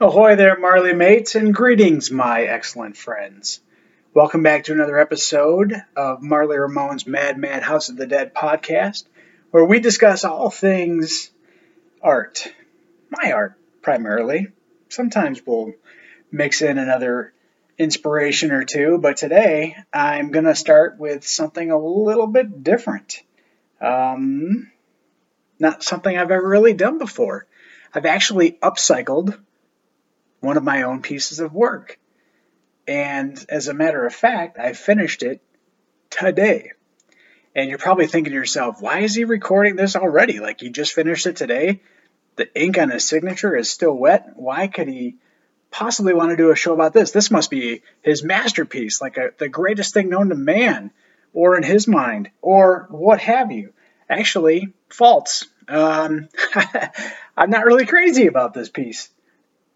Ahoy there, Marly mates, and greetings, my excellent friends. Welcome back to another episode of Marly Ramone's Mad Mad House of the Dead podcast, where we discuss all things art. My art, primarily. Sometimes we'll mix in another inspiration or two, but today I'm going to start with something a little bit different. Um, not something I've ever really done before. I've actually upcycled one of my own pieces of work. And as a matter of fact, I finished it today. And you're probably thinking to yourself, why is he recording this already? Like he just finished it today? The ink on his signature is still wet. Why could he possibly want to do a show about this? This must be his masterpiece, like a, the greatest thing known to man, or in his mind, or what have you. Actually, false. Um, I'm not really crazy about this piece.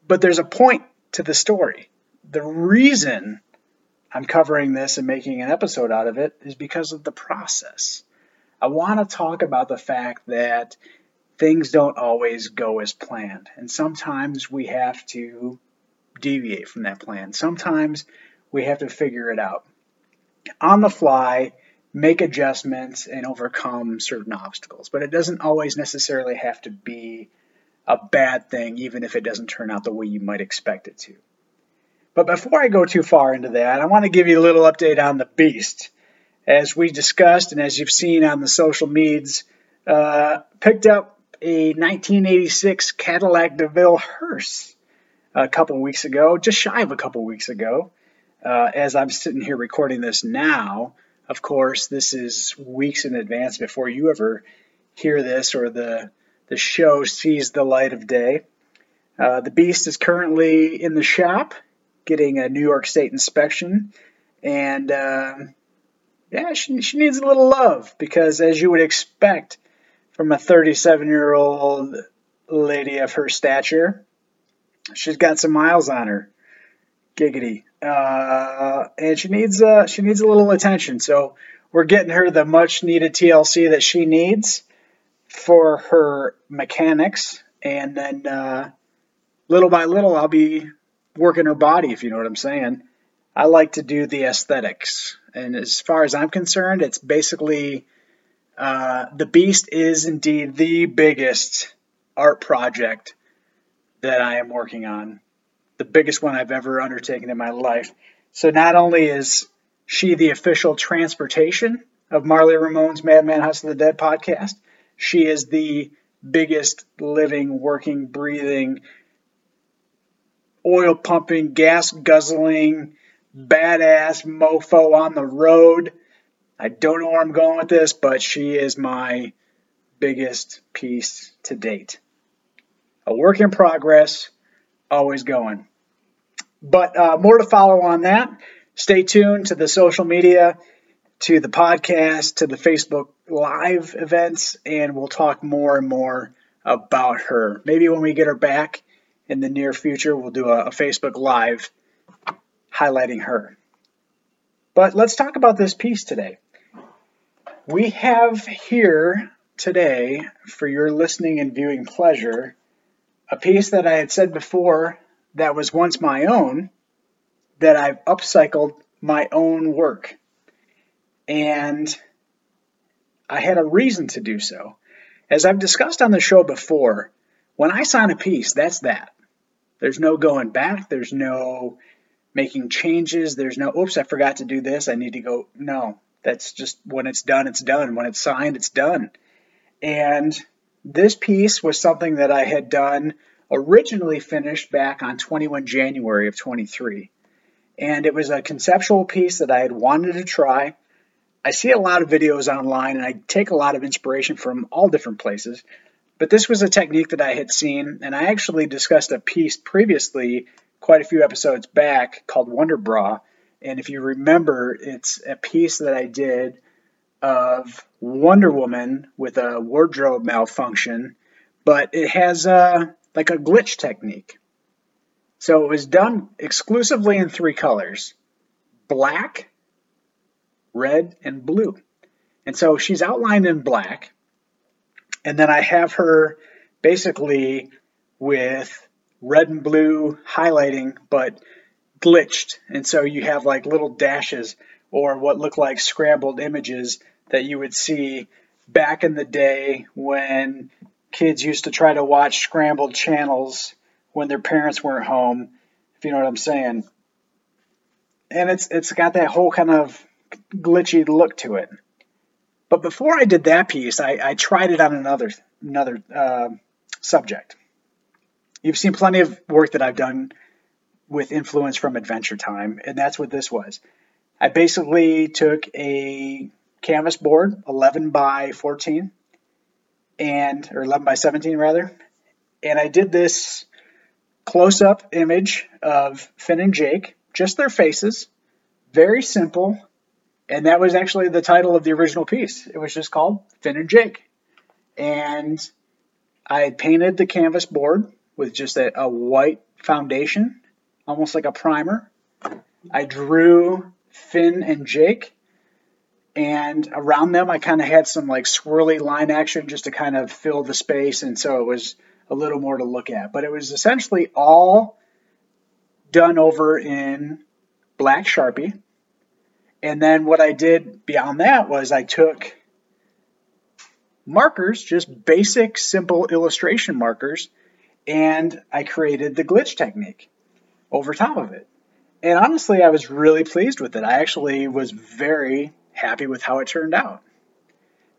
But there's a point to the story. The reason I'm covering this and making an episode out of it is because of the process. I want to talk about the fact that things don't always go as planned, and sometimes we have to deviate from that plan. Sometimes we have to figure it out on the fly, make adjustments, and overcome certain obstacles. But it doesn't always necessarily have to be a bad thing, even if it doesn't turn out the way you might expect it to. But before I go too far into that, I want to give you a little update on the beast. As we discussed, and as you've seen on the social medias, uh, picked up a 1986 Cadillac DeVille hearse a couple weeks ago, just shy of a couple weeks ago. Uh, as I'm sitting here recording this now, of course, this is weeks in advance before you ever hear this or the the show sees the light of day. Uh, the Beast is currently in the shop getting a New York State inspection, and uh, yeah, she, she needs a little love because, as you would expect from a 37 year old lady of her stature, she's got some miles on her. Giggity. Uh, and she needs uh, she needs a little attention. So we're getting her the much needed TLC that she needs for her mechanics, and then uh, little by little, I'll be working her body, if you know what I'm saying. I like to do the aesthetics, and as far as I'm concerned, it's basically uh, the Beast is indeed the biggest art project that I am working on, the biggest one I've ever undertaken in my life. So not only is she the official transportation of Marly Ramone's Madman House of the Dead podcast, she is the biggest living, working, breathing, oil pumping, gas guzzling, badass mofo on the road. I don't know where I'm going with this, but she is my biggest piece to date. A work in progress, always going. But uh, more to follow on that. Stay tuned to the social media to the podcast, to the Facebook Live events, and we'll talk more and more about her. Maybe when we get her back in the near future, we'll do a, a Facebook Live highlighting her. But let's talk about this piece today. We have here today, for your listening and viewing pleasure, a piece that I had said before that was once my own, that I've upcycled my own work. And I had a reason to do so. As I've discussed on the show before, when I sign a piece, that's that. There's no going back, there's no making changes, there's no, oops, I forgot to do this, I need to go. No, that's just when it's done, it's done. When it's signed, it's done. And this piece was something that I had done originally finished back on 21 January of 23. And it was a conceptual piece that I had wanted to try. I see a lot of videos online and I take a lot of inspiration from all different places. But this was a technique that I had seen, and I actually discussed a piece previously, quite a few episodes back, called Wonder Bra. And if you remember, it's a piece that I did of Wonder Woman with a wardrobe malfunction, but it has a, like a glitch technique. So it was done exclusively in three colors black, red, and blue. And so she's outlined in black. And then I have her basically with red and blue highlighting, but glitched. And so you have like little dashes or what look like scrambled images that you would see back in the day when kids used to try to watch scrambled channels when their parents weren't home, if you know what I'm saying. And it's it's got that whole kind of glitchy look to it. But before I did that piece, I, I tried it on another another uh, subject. You've seen plenty of work that I've done with influence from Adventure Time, and that's what this was. I basically took a canvas board, 11 by 14, and or 11 by 17 rather, and I did this close-up image of Finn and Jake, just their faces, very simple, and that was actually the title of the original piece. It was just called Finn and Jake. And I painted the canvas board with just a, a white foundation, almost like a primer. I drew Finn and Jake, and around them I kind of had some like swirly line action just to kind of fill the space, and so it was a little more to look at. But it was essentially all done over in black Sharpie and then what I did beyond that was I took markers, just basic, simple illustration markers, and I created the glitch technique over top of it. And honestly, I was really pleased with it. I actually was very happy with how it turned out.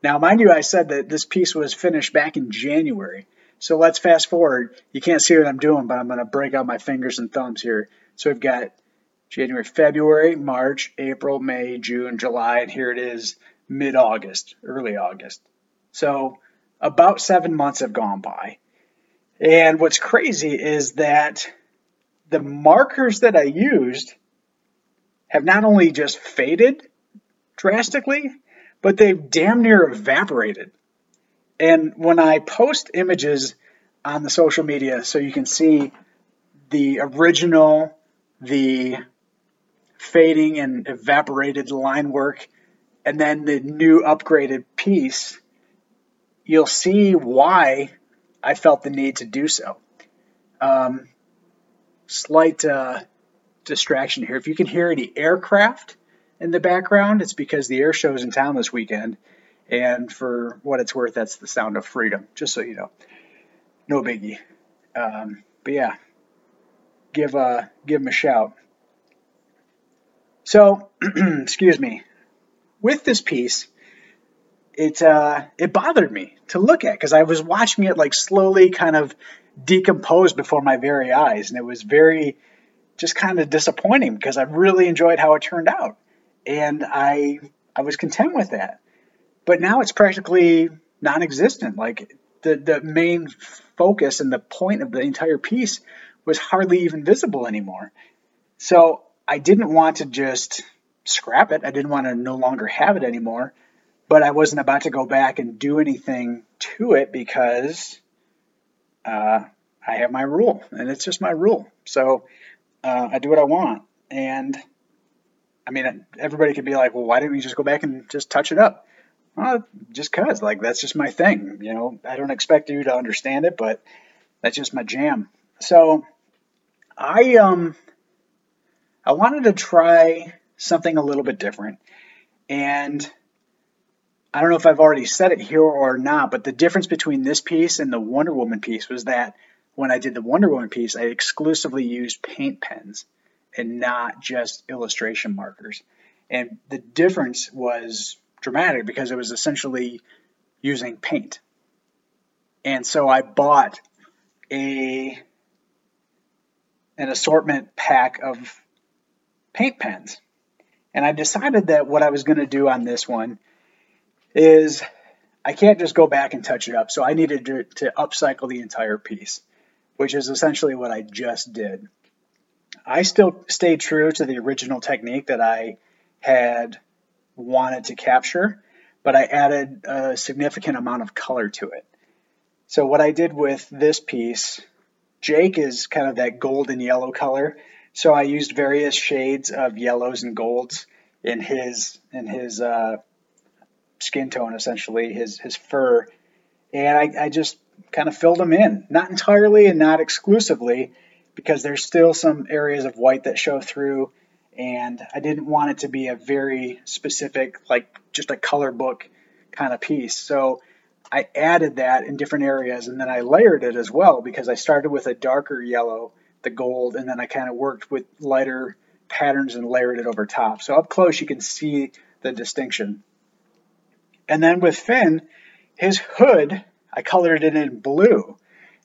Now, mind you, I said that this piece was finished back in January. So let's fast forward. You can't see what I'm doing, but I'm going to break out my fingers and thumbs here. So we've got January, February, March, April, May, June, July, and here it is mid August, early August. So about seven months have gone by. And what's crazy is that the markers that I used have not only just faded drastically, but they've damn near evaporated. And when I post images on the social media, so you can see the original, the fading and evaporated line work, and then the new upgraded piece, you'll see why I felt the need to do so. Um, slight uh, distraction here. If you can hear any aircraft in the background, it's because the air show's in town this weekend. And for what it's worth, that's the sound of freedom, just so you know. No biggie. Um, but yeah, give, uh, give them a shout. So, excuse me, with this piece, it uh, it bothered me to look at because I was watching it like slowly kind of decompose before my very eyes, and it was very just kind of disappointing because I really enjoyed how it turned out, and I I was content with that. But now it's practically non-existent. Like the the main focus and the point of the entire piece was hardly even visible anymore. So I didn't want to just scrap it. I didn't want to no longer have it anymore, but I wasn't about to go back and do anything to it because uh, I have my rule, and it's just my rule. So uh, I do what I want. And I mean, everybody could be like, well, why didn't you just go back and just touch it up? Well, just cause, like that's just my thing. You know, I don't expect you to understand it, but that's just my jam. So I um I wanted to try something a little bit different. And I don't know if I've already said it here or not, but the difference between this piece and the Wonder Woman piece was that when I did the Wonder Woman piece, I exclusively used paint pens and not just illustration markers. And the difference was dramatic because it was essentially using paint. And so I bought a an assortment pack of paint pens. And I decided that what I was going to do on this one is I can't just go back and touch it up. So I needed to, to upcycle the entire piece, which is essentially what I just did. I still stayed true to the original technique that I had wanted to capture, but I added a significant amount of color to it. So what I did with this piece, Jake is kind of that golden yellow color. So I used various shades of yellows and golds in his in his uh, skin tone, essentially his his fur, and I, I just kind of filled them in, not entirely and not exclusively, because there's still some areas of white that show through, and I didn't want it to be a very specific, like just a color book kind of piece. So I added that in different areas and then I layered it as well because I started with a darker yellow, the gold, and then I kind of worked with lighter patterns and layered it over top. So up close you can see the distinction. And then with Finn, his hood, I colored it in blue.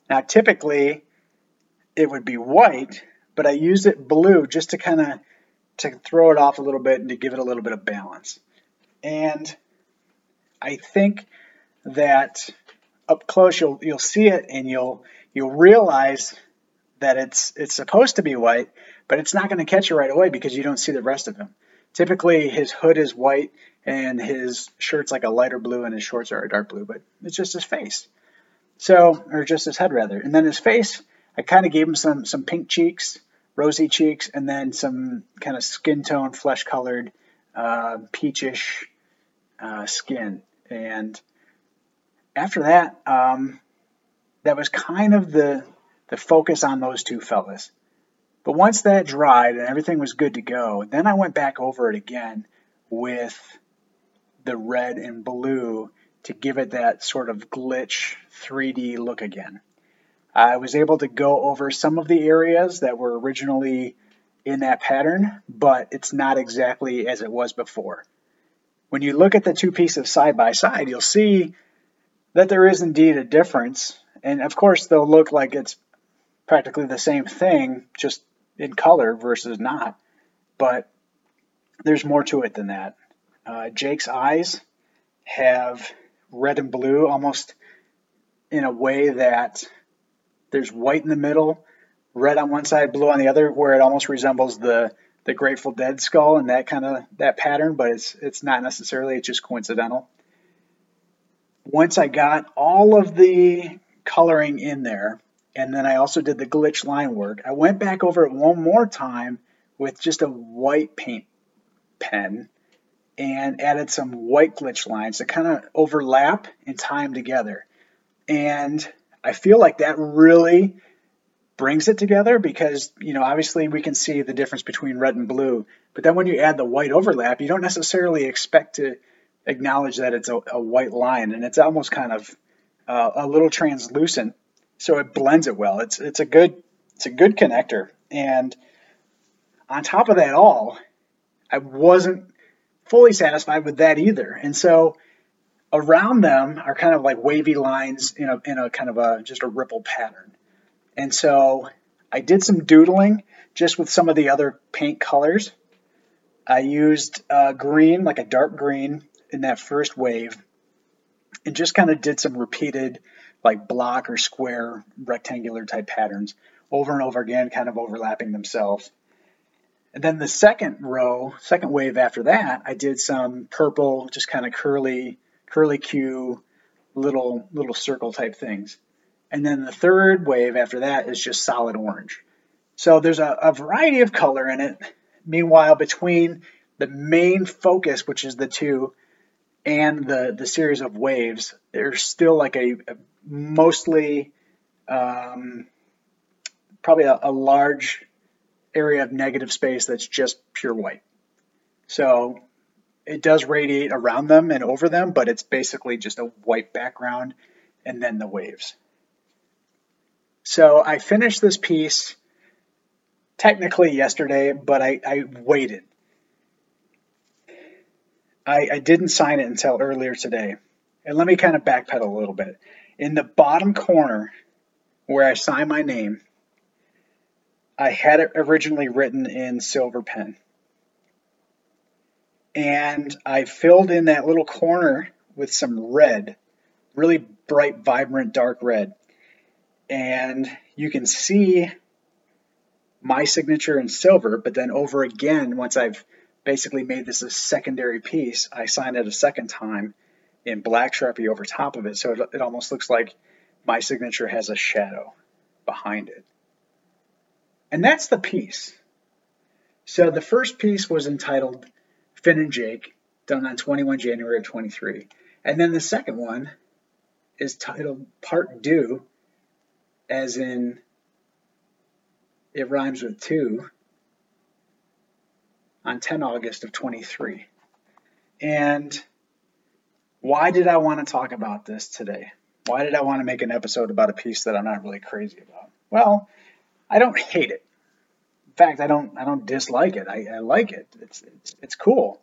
Now typically it would be white, but I used it blue just to kind of to throw it off a little bit and to give it a little bit of balance. And I think that up close you'll you'll see it and you'll you'll realize that it's it's supposed to be white, but it's not going to catch you right away because you don't see the rest of him. Typically, his hood is white and his shirt's like a lighter blue and his shorts are a dark blue, but it's just his face. So, or just his head rather. And then his face, I kind of gave him some some pink cheeks, rosy cheeks, and then some kind of skin tone, flesh colored, uh, peachish uh, skin. And after that, um, that was kind of the the focus on those two fellas. But once that dried and everything was good to go, then I went back over it again with the red and blue to give it that sort of glitch 3D look again. I was able to go over some of the areas that were originally in that pattern, but it's not exactly as it was before. When you look at the two pieces side by side, you'll see that there is indeed a difference. And of course, they'll look like it's practically the same thing, just in color versus not. But there's more to it than that. Uh, Jake's eyes have red and blue almost in a way that there's white in the middle, red on one side, blue on the other, where it almost resembles the the Grateful Dead skull and that kind of that pattern, but it's it's not necessarily it's just coincidental once I got all of the coloring in there, and then I also did the glitch line work, I went back over it one more time with just a white paint pen and added some white glitch lines to kind of overlap and tie them together. And I feel like that really brings it together because, you know, obviously we can see the difference between red and blue, but then when you add the white overlap, you don't necessarily expect to acknowledge that it's a, a white line and it's almost kind of uh, a little translucent, so it blends it well. It's it's a good it's a good connector, and on top of that all, I wasn't fully satisfied with that either, and so around them are kind of like wavy lines in a in a kind of a just a ripple pattern, and so I did some doodling just with some of the other paint colors. I used uh, green, like a dark green, in that first wave and just kind of did some repeated like block or square rectangular type patterns over and over again, kind of overlapping themselves. And then the second row, second wave after that, I did some purple, just kind of curly, curly Q, little little circle type things. And then the third wave after that is just solid orange. So there's a, a variety of color in it. Meanwhile, between the main focus, which is the two, and the the series of waves, there's still like a, a mostly um, probably a, a large area of negative space that's just pure white. So it does radiate around them and over them, but it's basically just a white background and then the waves. So I finished this piece technically yesterday, but I, I waited. I, I didn't sign it until earlier today. And let me kind of backpedal a little bit. In the bottom corner where I sign my name, I had it originally written in silver pen. And I filled in that little corner with some red, really bright, vibrant, dark red. And you can see my signature in silver, but then over again, once I've basically made this a secondary piece, I signed it a second time in black Sharpie over top of it. So it, it almost looks like my signature has a shadow behind it. And that's the piece. So the first piece was entitled Finn and Jake, done on 21 January of 23. And then the second one is titled Part Deaux, as in it rhymes with two, on 10 August of 23. And why did I want to talk about this today? Why did I want to make an episode about a piece that I'm not really crazy about? Well, I don't hate it. In fact, I don't I don't dislike it. I, I like it. It's, it's it's cool.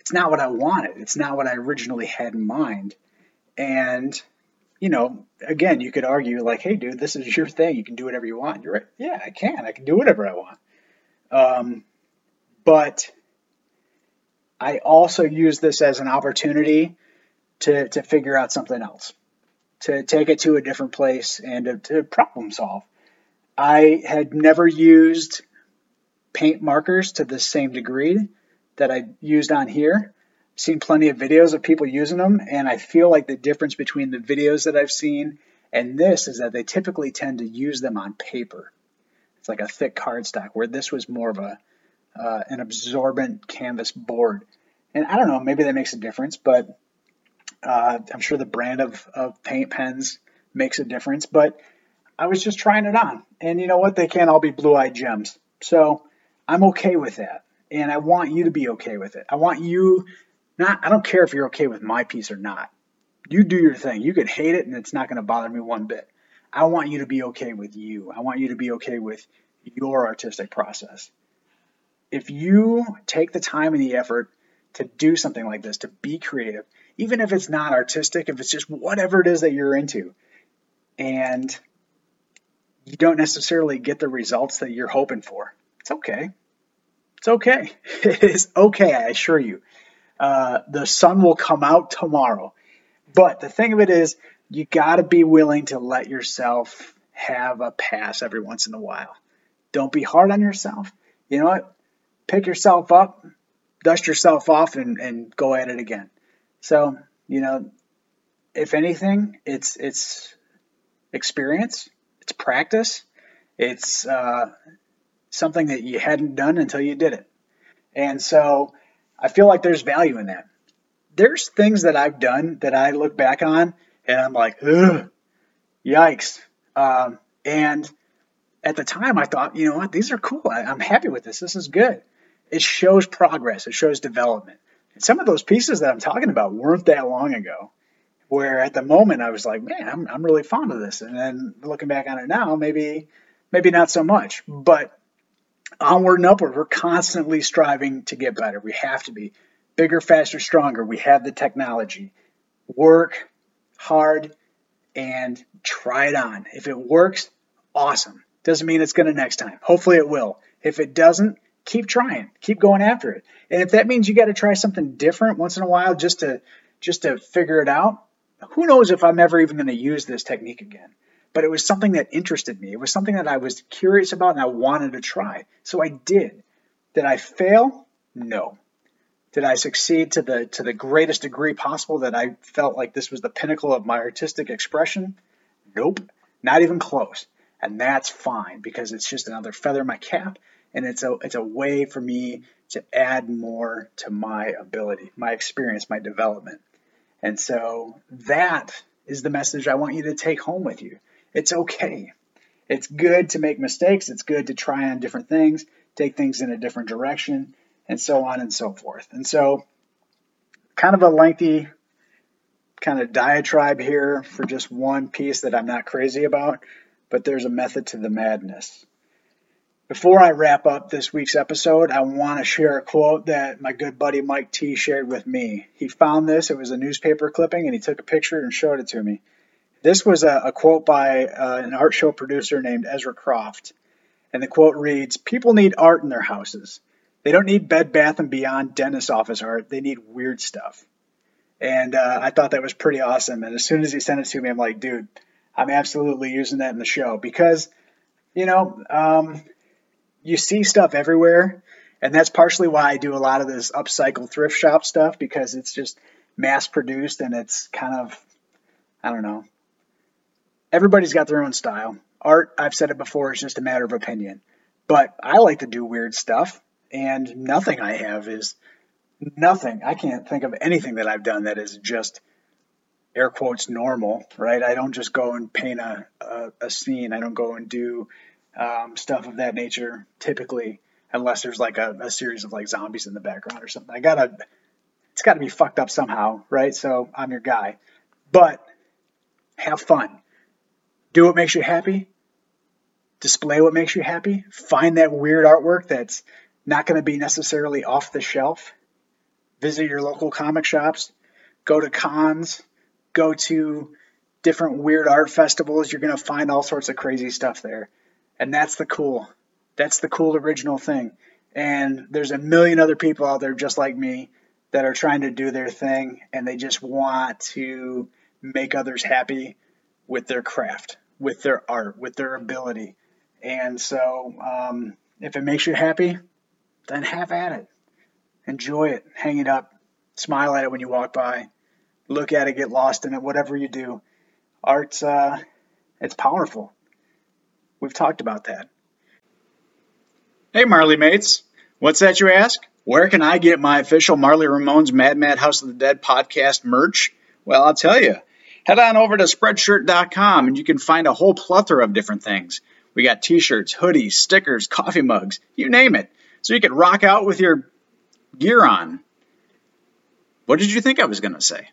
It's not what I wanted. It's not what I originally had in mind. And you know, again, you could argue like, "Hey, dude, this is your thing. You can do whatever you want." You're right. Yeah, I can. I can do whatever I want. Um, but I also use this as an opportunity to to figure out something else, to take it to a different place, and to, to problem solve. I had never used paint markers to the same degree that I used on here. Seen plenty of videos of people using them, and I feel like the difference between the videos that I've seen and this is that they typically tend to use them on paper. It's like a thick cardstock, where this was more of a uh, an absorbent canvas board. And I don't know, maybe that makes a difference, but uh, I'm sure the brand of, of paint pens makes a difference. But I was just trying it on. And you know what? They can't all be blue eyed gems. So I'm okay with that. And I want you to be okay with it. I want you not, I don't care if you're okay with my piece or not. You do your thing. You could hate it and it's not going to bother me one bit. I want you to be okay with you. I want you to be okay with your artistic process. If you take the time and the effort to do something like this, to be creative, even if it's not artistic, if it's just whatever it is that you're into, and you don't necessarily get the results that you're hoping for. It's okay. It's okay. It is okay, I assure you. Uh, the sun will come out tomorrow. But the thing of it is, you got to be willing to let yourself have a pass every once in a while. Don't be hard on yourself. You know what? Pick yourself up, dust yourself off, and, and go at it again. So, you know, if anything, it's it's experience it's practice. It's uh, something that you hadn't done until you did it. And so I feel like there's value in that. There's things that I've done that I look back on and I'm like, ugh, yikes. Um, and at the time, I thought, you know what, these are cool. I, I'm happy with this. This is good. It shows progress, it shows development. And some of those pieces that I'm talking about weren't that long ago where at the moment I was like, man, I'm, I'm really fond of this. And then looking back on it now, maybe, maybe not so much, but onward and upward, we're constantly striving to get better. We have to be bigger, faster, stronger. We have the technology. Work hard and try it on. If it works, awesome. Doesn't mean it's going to next time. Hopefully it will. If it doesn't, keep trying. Keep going after it. And if that means you got to try something different once in a while just to just to figure it out, who knows if I'm ever even going to use this technique again. But it was something that interested me. It was something that I was curious about and I wanted to try. So I did. Did I fail? No. Did I succeed to the to the greatest degree possible that I felt like this was the pinnacle of my artistic expression? Nope. Not even close. And that's fine because it's just another feather in my cap and it's a it's a way for me to add more to my ability, my experience, my development. And so that is the message I want you to take home with you. It's okay. It's good to make mistakes. It's good to try on different things, take things in a different direction, and so on and so forth. And so, kind of a lengthy kind of diatribe here for just one piece that I'm not crazy about, but there's a method to the madness. Before I wrap up this week's episode, I want to share a quote that my good buddy Mike T shared with me. He found this, it was a newspaper clipping, and he took a picture and showed it to me. This was a, a quote by uh, an art show producer named Ezra Croft. And the quote reads People need art in their houses. They don't need Bed Bath and Beyond dentist office art, they need weird stuff. And uh, I thought that was pretty awesome. And as soon as he sent it to me, I'm like, dude, I'm absolutely using that in the show because, you know, um, you see stuff everywhere, and that's partially why I do a lot of this upcycle thrift shop stuff because it's just mass produced and it's kind of I don't know. Everybody's got their own style. Art, I've said it before, is just a matter of opinion. But I like to do weird stuff, and nothing I have is nothing. I can't think of anything that I've done that is just air quotes normal, right? I don't just go and paint a, a, a scene. I don't go and do um, stuff of that nature typically, unless there's like a, a, series of like zombies in the background or something. I gotta, it's got to be fucked up somehow, right? So I'm your guy, but have fun. Do what makes you happy. Display what makes you happy. Find that weird artwork that's not going to be necessarily off the shelf. Visit your local comic shops. Go to cons. Go to different weird art festivals. You're going to find all sorts of crazy stuff there. And that's the cool. That's the cool original thing. And there's a million other people out there just like me that are trying to do their thing and they just want to make others happy with their craft, with their art, with their ability. And so, um, if it makes you happy, then have at it. Enjoy it. Hang it up. Smile at it when you walk by. Look at it, get lost in it, whatever you do. Art's, uh, it's powerful. We've talked about that. Hey, Marly mates. What's that you ask? Where can I get my official Marly Ramones Mad Mad House of the Dead podcast merch? Well, I'll tell you. Head on over to spreadshirt.com and you can find a whole plethora of different things. We got t shirts, hoodies, stickers, coffee mugs, you name it. So you can rock out with your gear on. What did you think I was going to say?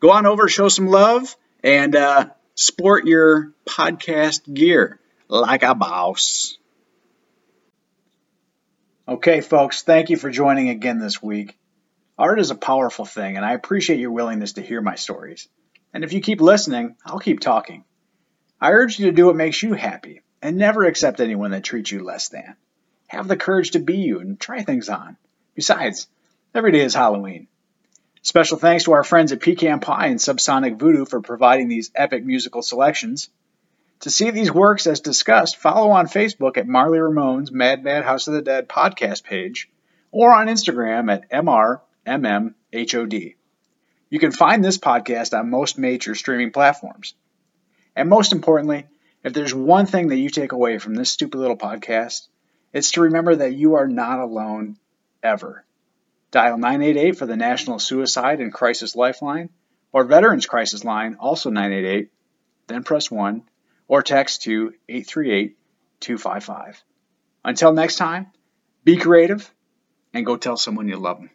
Go on over, show some love, and uh, sport your podcast gear like a boss. Okay, folks, thank you for joining again this week. Art is a powerful thing, and I appreciate your willingness to hear my stories. And if you keep listening, I'll keep talking. I urge you to do what makes you happy, and never accept anyone that treats you less than. Have the courage to be you and try things on. Besides, every day is Halloween. Special thanks to our friends at Pecan Pie and Subsonic Voodoo for providing these epic musical selections. To see these works as discussed, follow on Facebook at Marly Ramone's Mad Mad House of the Dead podcast page or on Instagram at MRMMHOD. You can find this podcast on most major streaming platforms. And most importantly, if there's one thing that you take away from this stupid little podcast, it's to remember that you are not alone ever. Dial 988 for the National Suicide and Crisis Lifeline or Veterans Crisis Line, also 988, then press 1 or text to 838 255. Until next time, be creative and go tell someone you love them.